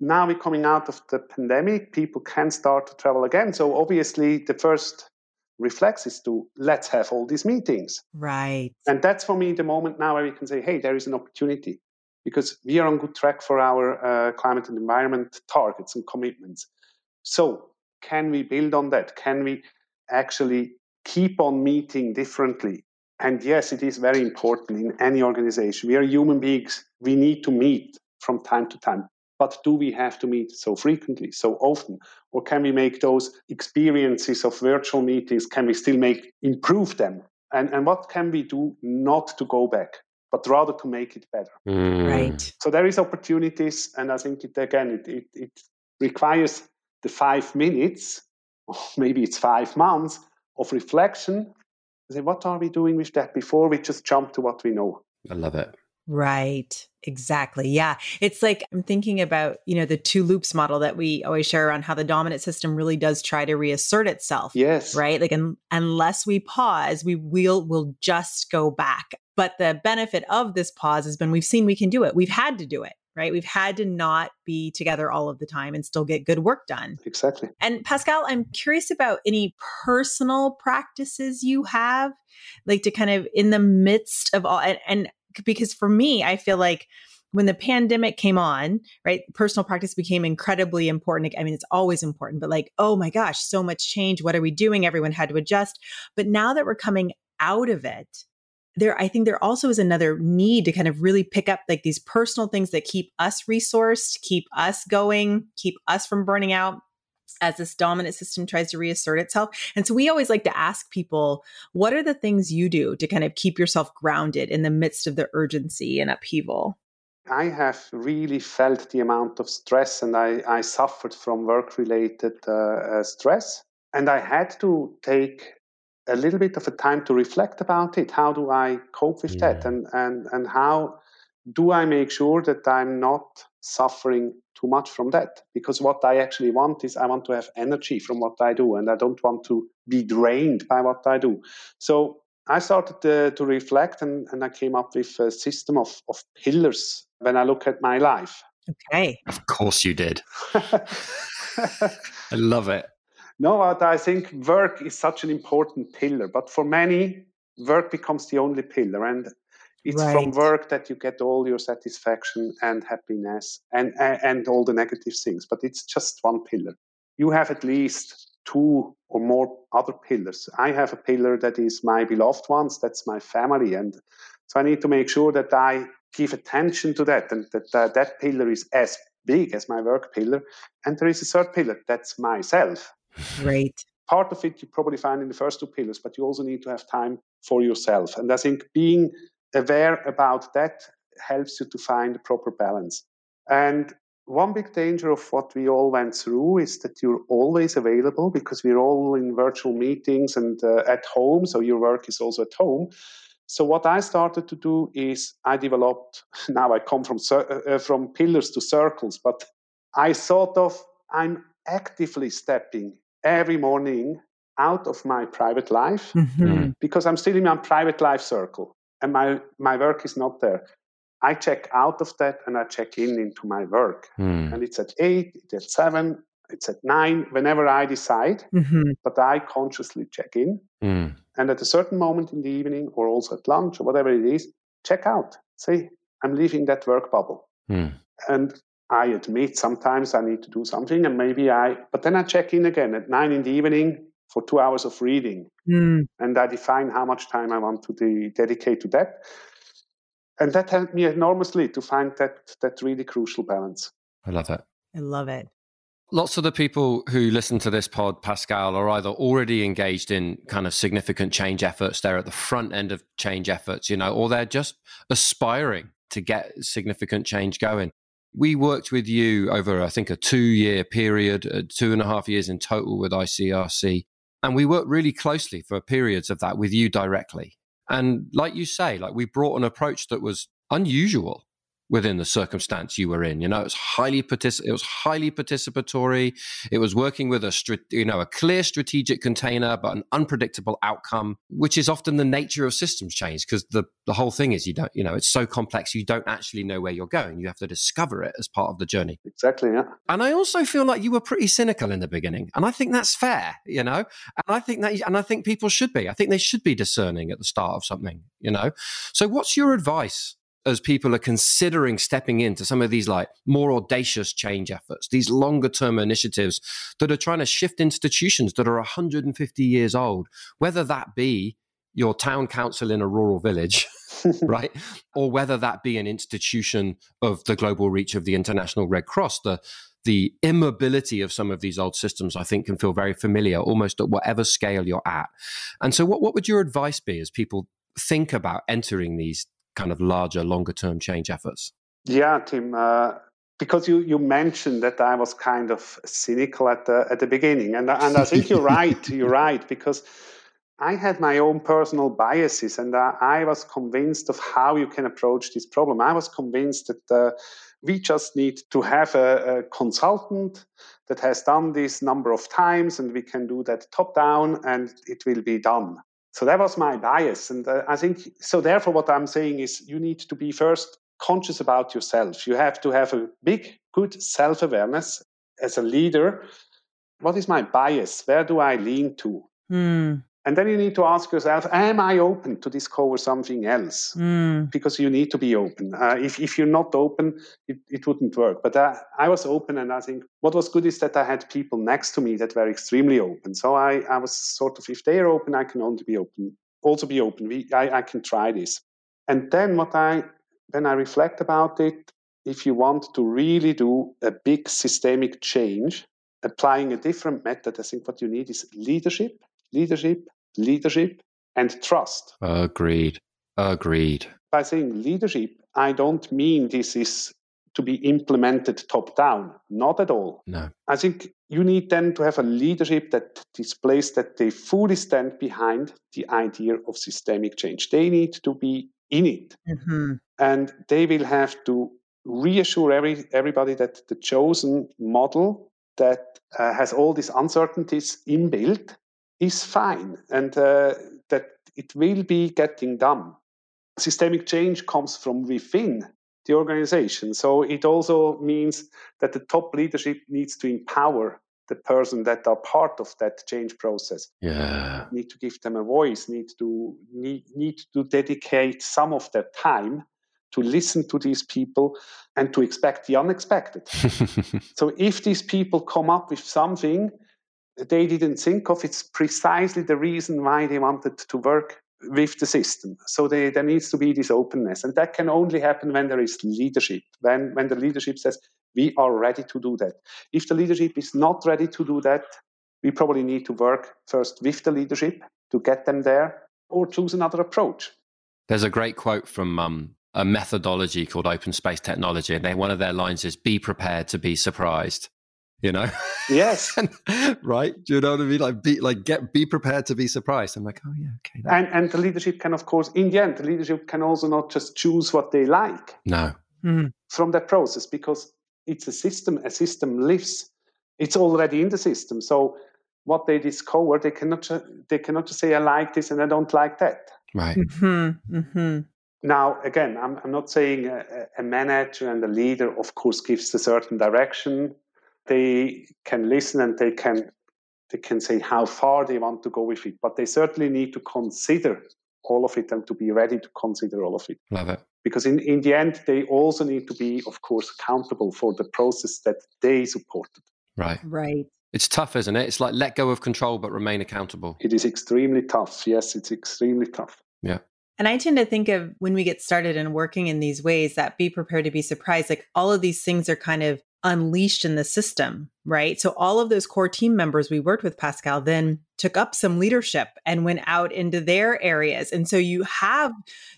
S3: now we're coming out of the pandemic, people can start to travel again. So obviously, the first reflex is to let's have all these meetings.
S2: Right.
S3: And that's for me the moment now where we can say, hey, there is an opportunity because we are on good track for our uh, climate and environment targets and commitments. So, can we build on that? Can we actually keep on meeting differently? And yes, it is very important in any organization. We are human beings. We need to meet from time to time but do we have to meet so frequently, so often? Or can we make those experiences of virtual meetings, can we still make improve them? And, and what can we do not to go back, but rather to make it better?
S2: Mm. Right.
S3: So there is opportunities, and I think it again it, it, it requires the five minutes, or [laughs] maybe it's five months of reflection. Say, what are we doing with that before we just jump to what we know?
S1: I love it.
S2: Right. Exactly. Yeah. It's like I'm thinking about, you know, the two loops model that we always share around how the dominant system really does try to reassert itself.
S3: Yes.
S2: Right. Like un- unless we pause, we will will just go back. But the benefit of this pause has been we've seen we can do it. We've had to do it. Right. We've had to not be together all of the time and still get good work done.
S3: Exactly.
S2: And Pascal, I'm curious about any personal practices you have, like to kind of in the midst of all, and, and because for me, I feel like when the pandemic came on, right, personal practice became incredibly important. I mean, it's always important, but like, oh my gosh, so much change. What are we doing? Everyone had to adjust. But now that we're coming out of it, there, I think there also is another need to kind of really pick up like these personal things that keep us resourced, keep us going, keep us from burning out as this dominant system tries to reassert itself. And so we always like to ask people, what are the things you do to kind of keep yourself grounded in the midst of the urgency and upheaval?
S3: I have really felt the amount of stress and I, I suffered from work related uh, uh, stress. And I had to take a little bit of a time to reflect about it. How do I cope with yeah. that? And, and, and how do I make sure that I'm not suffering too much from that because what I actually want is I want to have energy from what I do and I don't want to be drained by what I do. So I started to, to reflect and, and I came up with a system of, of pillars when I look at my life.
S2: Okay.
S1: Of course you did. [laughs] I love it.
S3: No, but I think work is such an important pillar. But for many, work becomes the only pillar. And it's right. from work that you get all your satisfaction and happiness and, and, and all the negative things. But it's just one pillar. You have at least two or more other pillars. I have a pillar that is my beloved ones. That's my family, and so I need to make sure that I give attention to that, and that uh, that pillar is as big as my work pillar. And there is a third pillar. That's myself.
S2: Right.
S3: Part of it you probably find in the first two pillars, but you also need to have time for yourself. And I think being aware about that helps you to find the proper balance. And one big danger of what we all went through is that you're always available because we're all in virtual meetings and uh, at home, so your work is also at home. So what I started to do is I developed. [laughs] Now I come from uh, uh, from pillars to circles, but I thought of I'm actively stepping every morning out of my private life mm-hmm. because I'm still in my private life circle and my, my work is not there. I check out of that and I check in into my work. Mm. And it's at eight, it's at seven, it's at nine, whenever I decide, mm-hmm. but I consciously check in. Mm. And at a certain moment in the evening or also at lunch or whatever it is, check out. Say, I'm leaving that work bubble. Mm. And I admit sometimes I need to do something and maybe I, but then I check in again at nine in the evening for two hours of reading. Mm. And I define how much time I want to de- dedicate to that. And that helped me enormously to find that, that really crucial balance.
S1: I love it.
S2: I love it.
S1: Lots of the people who listen to this pod, Pascal, are either already engaged in kind of significant change efforts. They're at the front end of change efforts, you know, or they're just aspiring to get significant change going. We worked with you over, I think, a two year period, uh, two and a half years in total with ICRC. And we worked really closely for periods of that with you directly. And like you say, like we brought an approach that was unusual within the circumstance you were in. You know, it was highly partic- it was highly participatory. It was working with a you know a clear strategic container, but an unpredictable outcome, which is often the nature of systems change because the the whole thing is you don't you know it's so complex you don't actually know where you're going. You have to discover it as part of the journey.
S3: Exactly. Yeah.
S1: And I also feel like you were pretty cynical in the beginning, and I think that's fair. You know, and I think that and I think people should be. I think they should be discerning at the start of something. You know, so what's your advice as people are considering stepping into some of these like more audacious change efforts, these longer term initiatives that are trying to shift institutions that are 150 years old, whether that be your town council in a rural village [laughs] right? Or whether that be an institution of the global reach of the International Red Cross, the the immobility of some of these old systems, I think, can feel very familiar almost at whatever scale you're at. And so, what, what would your advice be as people think about entering these kind of larger, longer term change efforts?
S3: Yeah, Tim. Uh, because you, you mentioned that I was kind of cynical at the at the beginning, and and I think you're right. [laughs] You're right because I had my own personal biases, and I, I was convinced of how you can approach this problem. I was convinced that uh, we just need to have a, a, consultant that has done this number of times, and we can do that top down, and it will be done. So that was my bias, and uh, I think so. Therefore, what I'm saying is, you need to be first conscious about yourself. You have to have a big, good self awareness as a leader. What is my bias? Where do I lean to? Mm. And then you need to ask yourself, am I open to discover something else? Mm. Because you need to be open. Uh, if, if you're not open, it, it wouldn't work. But uh, I was open, and I think what was good is that I had people next to me that were extremely open. So I, I was sort of, if they're open, I can only be open, also be open. We, I, I can try this. And then what I, when I reflect about it, if you want to really do a big systemic change, applying a different method, I think what you need is leadership, leadership, leadership and trust.
S1: Agreed. Agreed.
S3: By saying leadership, I don't mean this is to be implemented top down. Not at all.
S1: No.
S3: I think you need then to have a leadership that displays that they fully stand behind the idea of systemic change. They need to be in it. Mm-hmm. And they will have to reassure every, everybody that the chosen model that uh, has all these uncertainties inbuilt is fine and uh, that it will be getting done. Systemic change comes from within the organization. So it also means that the top leadership needs to empower the person that are part of that change process.
S1: Yeah.
S3: Need to give them a voice, need to need, need to dedicate some of their time to listen to these people and to expect the unexpected. [laughs] so if these people come up with something they didn't think of. It's precisely the reason why they wanted to work with the system. So they, there needs to be this openness. And that can only happen when there is leadership, when, when the leadership says, we are ready to do that. If the leadership is not ready to do that, we probably need to work first with the leadership to get them there or choose another approach.
S1: There's a great quote from um, a methodology called open space technology. And they, one of their lines is be prepared to be surprised you know?
S3: Yes. [laughs]
S1: Right? Do you know what i mean? Like be like get be prepared to be surprised. I'm like oh yeah okay
S3: that. and and the leadership can of course in the end the leadership can also not just choose what they like
S1: no.
S3: Mm. from that process because it's a system a system lives it's already in the system. So what they discover they cannot they cannot just say i like this and i don't like that.
S1: Right. Mm-hmm.
S3: Mm-hmm. Now, again, I'm, I'm not saying a, a, manager and a leader, of course, gives a certain direction they can listen and they can they can say how far they want to go with it, but they certainly need to consider all of it and to be ready to consider all of it.
S1: Love it.
S3: Because in, in the end, they also need to be, of course, accountable for the process that they supported.
S1: Right.
S2: Right.
S1: It's tough, isn't it? It's like let go of control but remain accountable.
S3: It is extremely tough. Yes, it's extremely tough.
S1: Yeah.
S2: And I tend to think of when we get started and working in these ways that be prepared to be surprised. Like all of these things are kind of unleashed in the system, right? So all of those core team members we worked with, Pascal, then took up some leadership and went out into their areas. And so you have,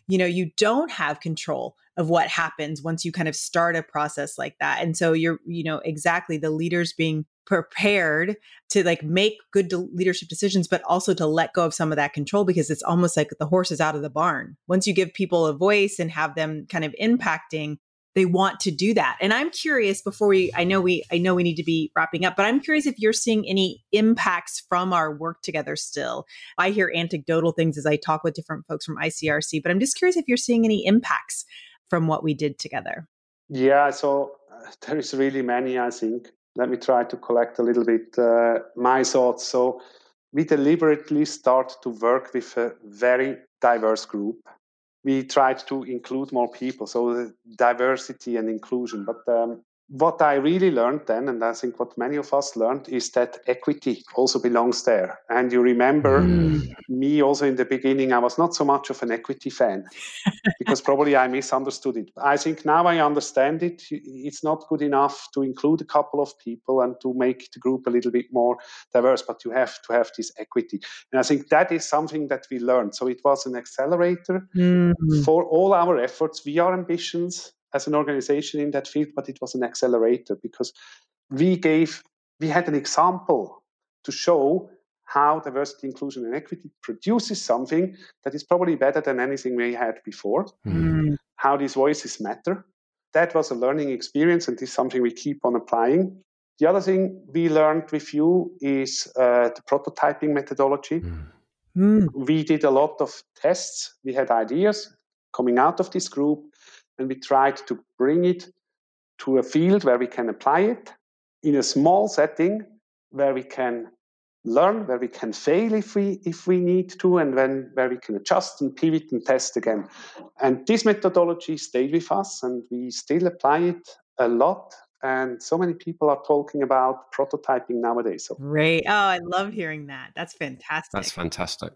S2: you know, you don't have control of what happens once you kind of start a process like that. And so you're, you know, exactly the leaders being prepared to like make good de- leadership decisions but also to let go of some of that control because it's almost like the horse is out of the barn once you give people a voice and have them kind of impacting they want to do that. And I'm curious before we I know we I know we need to be wrapping up, but I'm curious if you're seeing any impacts from our work together still. I hear anecdotal things as I talk with different folks from ICRC, but I'm just curious if you're seeing any impacts from what we did together.
S3: Yeah, so uh, there is really many I think. Let me try to collect a little bit uh, my thoughts. So we deliberately start to work with a very diverse group we tried to include more people, so diversity and inclusion. But um, what I really learned then, and I think what many of us learned, is that equity also belongs there. And you remember mm. me also in the beginning, I was not so much of an equity fan [laughs] because probably I misunderstood it. I think now I understand it. It's not good enough to include a couple of people and to make the group a little bit more diverse, but you have to have this equity. And I think that is something that we learned. So it was an accelerator mm. for all our efforts, we VR ambitions as an organization in that field, but it was an accelerator because we gave, we had an example to show how diversity, inclusion, and equity produces something that is probably better than anything we had before. Mm. How these voices matter. That was a learning experience, and this is something we keep on applying. The other thing we learned with you is uh, the prototyping methodology. Mm. We did a lot of tests. We had ideas coming out of this group, and we tried to bring it to a field where we can apply it in a small setting where we can learn, where we can fail if we if we need to, and then where we can adjust and pivot and test again. And this methodology stayed with us, and we still apply it a lot. And so many people are talking about prototyping nowadays. So.
S2: Great! Oh, I love hearing that. That's fantastic.
S1: That's fantastic.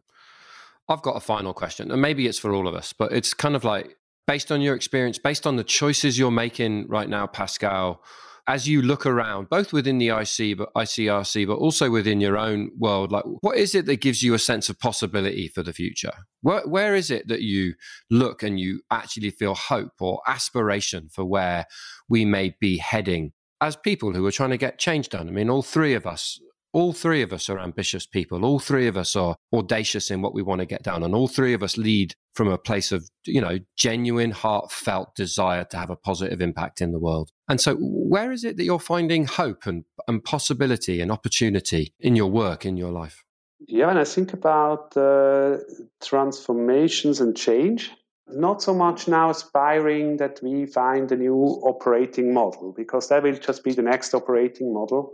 S1: I've got a final question, and maybe it's for all of us, but it's kind of like based on your experience, based on the choices you're making right now, Pascal, as you look around, both within the IC, but ICRC, but also within your own world, like what is it that gives you a sense of possibility for the future? Where, where is it that you look and you actually feel hope or aspiration for where we may be heading as people who are trying to get change done? I mean, all three of us all three of us are ambitious people. All three of us are audacious in what we want to get down. And all three of us lead from a place of, you know, genuine, heartfelt desire to have a positive impact in the world. And so, where is it that you're finding hope and, and possibility and opportunity in your work, in your life?
S3: Yeah, when I think about uh, transformations and change, not so much now aspiring that we find a new operating model, because that will just be the next operating model.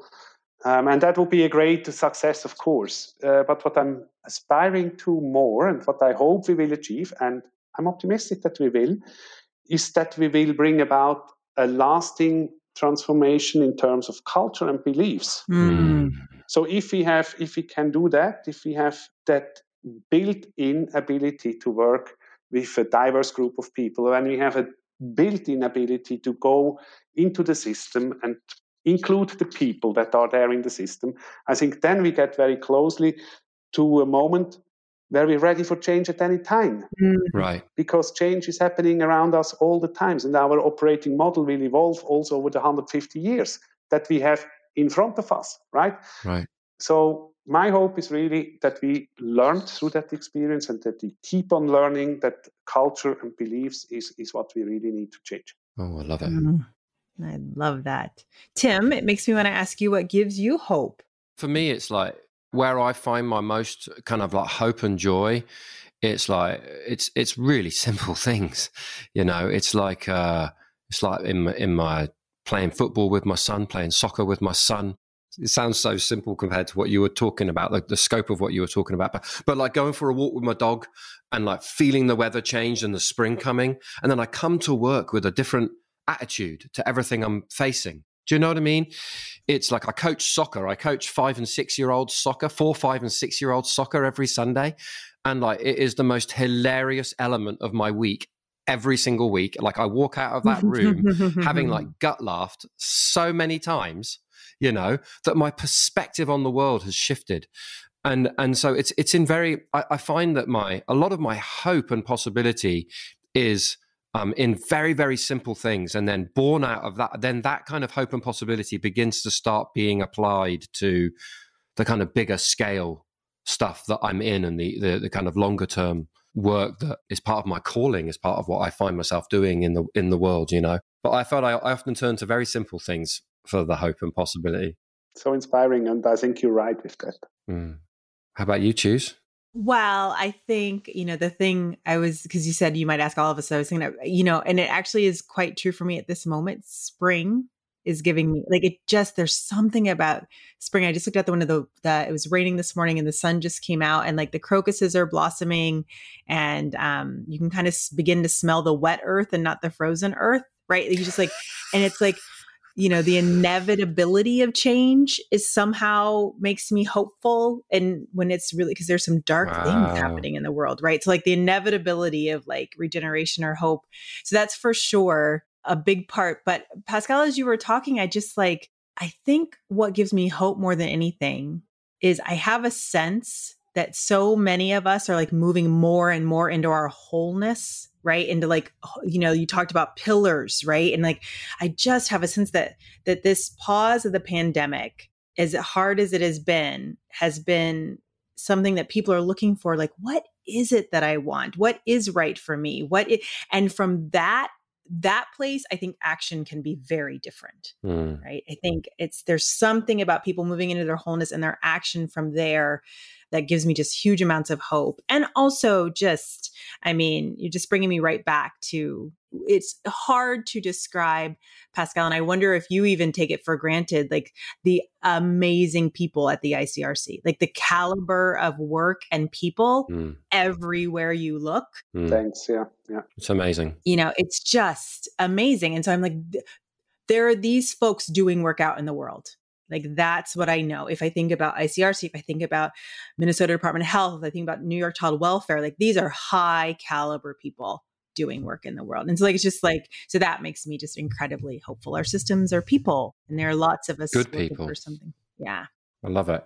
S3: Um, and that will be a great success, of course. Uh, but what I'm aspiring to more and what I hope we will achieve, and I'm optimistic that we will, is that we will bring about a lasting transformation in terms of culture and beliefs. Mm. So if we have, if we can do that, if we have that built-in ability to work with a diverse group of people, and we have a built-in ability to go into the system and include the people that are there in the system, I think then we get very closely to a moment where we're ready for change at any time.
S1: Mm. Right.
S3: Because change is happening around us all the times, and our operating model will evolve also over the 150 years that we have in front of us, right?
S1: Right.
S3: So my hope is really that we learned through that experience and that we keep on learning that culture and beliefs is, is what we really need to change.
S1: Oh, I love it. Mm.
S2: I love that. Tim, it makes me want to ask you what gives you hope?
S1: For me, it's like where I find my most kind of like hope and joy. It's like it's it's really [laughs] simple things, you know. It's like uh, it's like in my, in my playing football with my son, playing soccer with my son. It sounds so simple compared to what you were talking about, like the scope of what you were talking about. But, but like going for a walk with my dog and like feeling the weather change and the spring coming, and then I come to work with a different attitude to everything I'm facing. Do you know what I mean? It's like I coach soccer. I coach five and six year old soccer, four, five, and six year old soccer every Sunday. And like it is the most hilarious element of my week every single week. Like I walk out of that room having like [laughs] gut laughed so many times, you know, that my perspective on the world has shifted. And and so it's it's in very I, I find that my a lot of my hope and possibility is um, in very, very simple things. And then born out of that, then that kind of hope and possibility begins to start being applied to the kind of bigger scale stuff that I'm in and the, the, the kind of longer term work that is part of my calling, is part of what I find myself doing in the in the world, you know. But I felt I, I often turn to very simple things for the hope and possibility.
S3: So inspiring, and I think you're right with that.
S1: Mm. How about you, Tues?
S2: Well, I think, you know, the thing I was, because you said you might ask all of us, I was thinking, you know, and it actually is quite true for me at this moment. Spring is giving me, like, it just, there's something about spring. I just looked out the window, the, the, it was raining this morning and the sun just came out and like the crocuses are blossoming and um, you can kind of begin to smell the wet earth and not the frozen earth, right? You just like, and it's like, you know, the inevitability of change is somehow makes me hopeful. And when it's really because there's some dark wow. things happening in the world, right? So like the inevitability of like regeneration or hope. So that's for sure a big part. But Pascal, as you were talking, I just like I think what gives me hope more than anything is I have a sense that so many of us are like moving more and more into our wholeness right? Into like you know you talked about pillars right? And like i just have a sense that that this pause of the pandemic as hard as it has been has been something that people are looking for like what is it that i want? What is right for me? What is, and from that that place i think action can be very different mm. right? I think it's there's something about people moving into their wholeness and their action from there that gives me just huge amounts of hope. And also, just, I mean, you're just bringing me right back to it's hard to describe Pascal. And I wonder if you even take it for granted, like the amazing people at the ICRC, like the caliber of work and people mm. everywhere you look.
S3: Mm. Thanks. Yeah. Yeah.
S1: It's amazing.
S2: You know, it's just amazing. And so I'm like, there are these folks doing work out in the world like that's what I know. If I think about ICRC, if I think about Minnesota Department of Health, if I think about New York Child Welfare, like these are high caliber people doing work in the world. And so like it's just like so that makes me just incredibly hopeful. Our systems are people and there are lots of us
S1: good people
S2: or something. Yeah.
S1: I love it.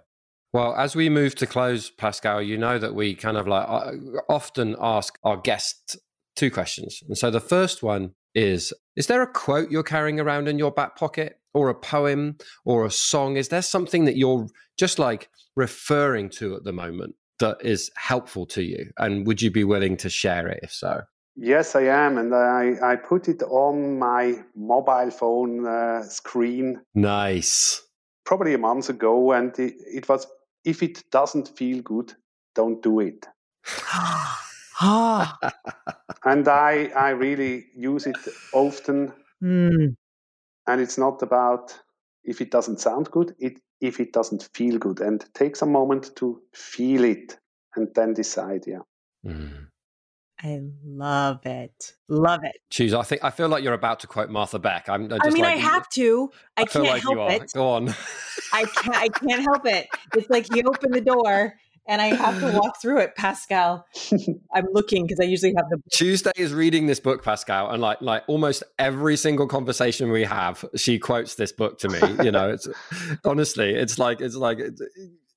S1: Well, as we move to close, Pascal, you know that we kind of like uh, often ask our guests two questions. And so the first one is Is there a quote you're carrying around in your back pocket, or a poem, or a song? Is there something that you're just like referring to at the moment that is helpful to you? And would you be willing to share it if so?
S3: Yes, I am. And I, I put it on my mobile phone uh, screen.
S1: Nice.
S3: Probably a month ago. And it, it was if it doesn't feel good, don't do it. [gasps] [laughs]
S2: Ah.
S3: and I, I really use it often.
S2: Mm.
S3: And it's not about if it doesn't sound good, it if it doesn't feel good. And take some moment to feel it and then decide, yeah.
S2: Mm. I love it. Love it.
S1: Tues. I think I feel like you're about to quote Martha Beck. I'm.
S2: I mean,
S1: like,
S2: I have to. I, I can't like help it.
S1: Go on.
S2: I can't. I can't help it. It's like you open the door and I have to walk through it, Pascal. [laughs] I'm looking because I usually have the book.
S1: Tuesday is reading this book, Pascal, and like like almost every single conversation we have, she quotes this book to me. You know, it's honestly, it's like it's like it's,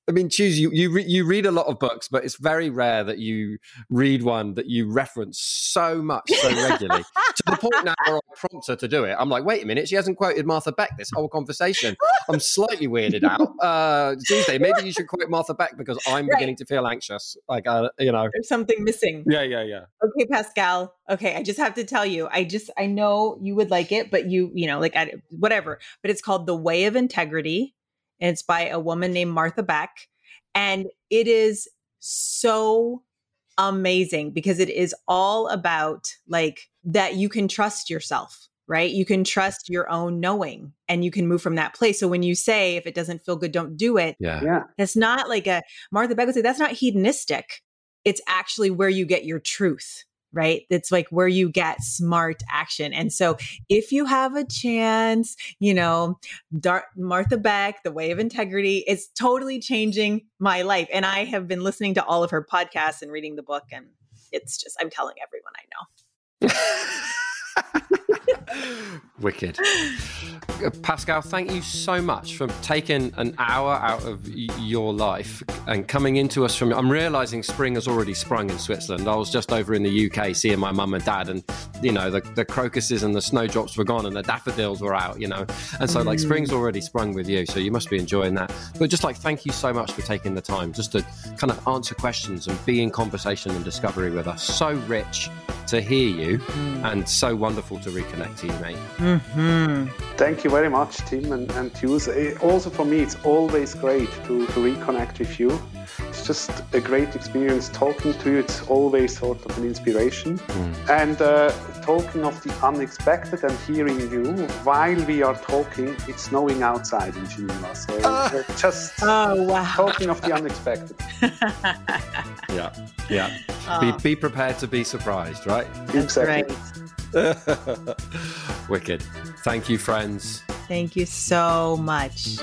S1: I mean, Tues you you re, you read a lot of books, but it's very rare that you read one that you reference so much so regularly to the point now where I prompt her to do it. I'm like, wait a minute, she hasn't quoted Martha Beck this whole conversation. I'm slightly weirded out. [laughs] Uh, Tuesday, maybe you should quote Martha Beck because I'm right. beginning to feel anxious. Like, uh, you know,
S2: there's something missing.
S1: Yeah, yeah, yeah.
S2: Okay, Pascal. Okay, I just have to tell you, I just I know you would like it, but you you know like I, whatever. But it's called The Way of Integrity it's by a woman named Martha Beck. And it is so amazing because it is all about like that you can trust yourself, right? You can trust your own knowing and you can move from that place. So when you say, if it doesn't feel good, don't do it.
S1: Yeah. yeah.
S2: That's not like a Martha Beck would say, that's not hedonistic. It's actually where you get your truth right? It's like where you get smart action. And so if you have a chance, you know, Dar- Martha Beck, The Way of Integrity is totally changing my life. And I have been listening to all of her podcasts and reading the book. And it's just, I'm telling everyone I
S1: know. [laughs] [laughs] Wicked. Uh, Pascal, thank you so much for taking an hour out of your life and coming into us from. I'm realizing spring has already sprung in Switzerland. I was just over in the UK seeing my mum and dad, and you know, the, the crocuses and the snowdrops were gone and the daffodils were out, you know. And so, like, spring's mm. already sprung with you. So you must be enjoying that. But just like, thank you so much for taking the time just to kind of answer questions and be in conversation and discovery with us. So rich to hear you mm. and so wonderful to reconnect to you, mate.
S2: Mm-hmm.
S3: Thank you very much, Tim and, and Hughes. Also, for me, it's always great to, to reconnect with you. It's just a great experience talking to you. It's always sort of an inspiration. Mm. And uh, talking of the unexpected and hearing you while we are talking, it's snowing outside in Geneva. So uh, just
S2: oh, wow.
S3: talking of the unexpected. [laughs]
S1: yeah, yeah. Oh. Be, be prepared to be surprised, right?
S3: Exactly.
S2: Right. [laughs]
S1: Wicked. Thank you, friends.
S2: Thank you so much.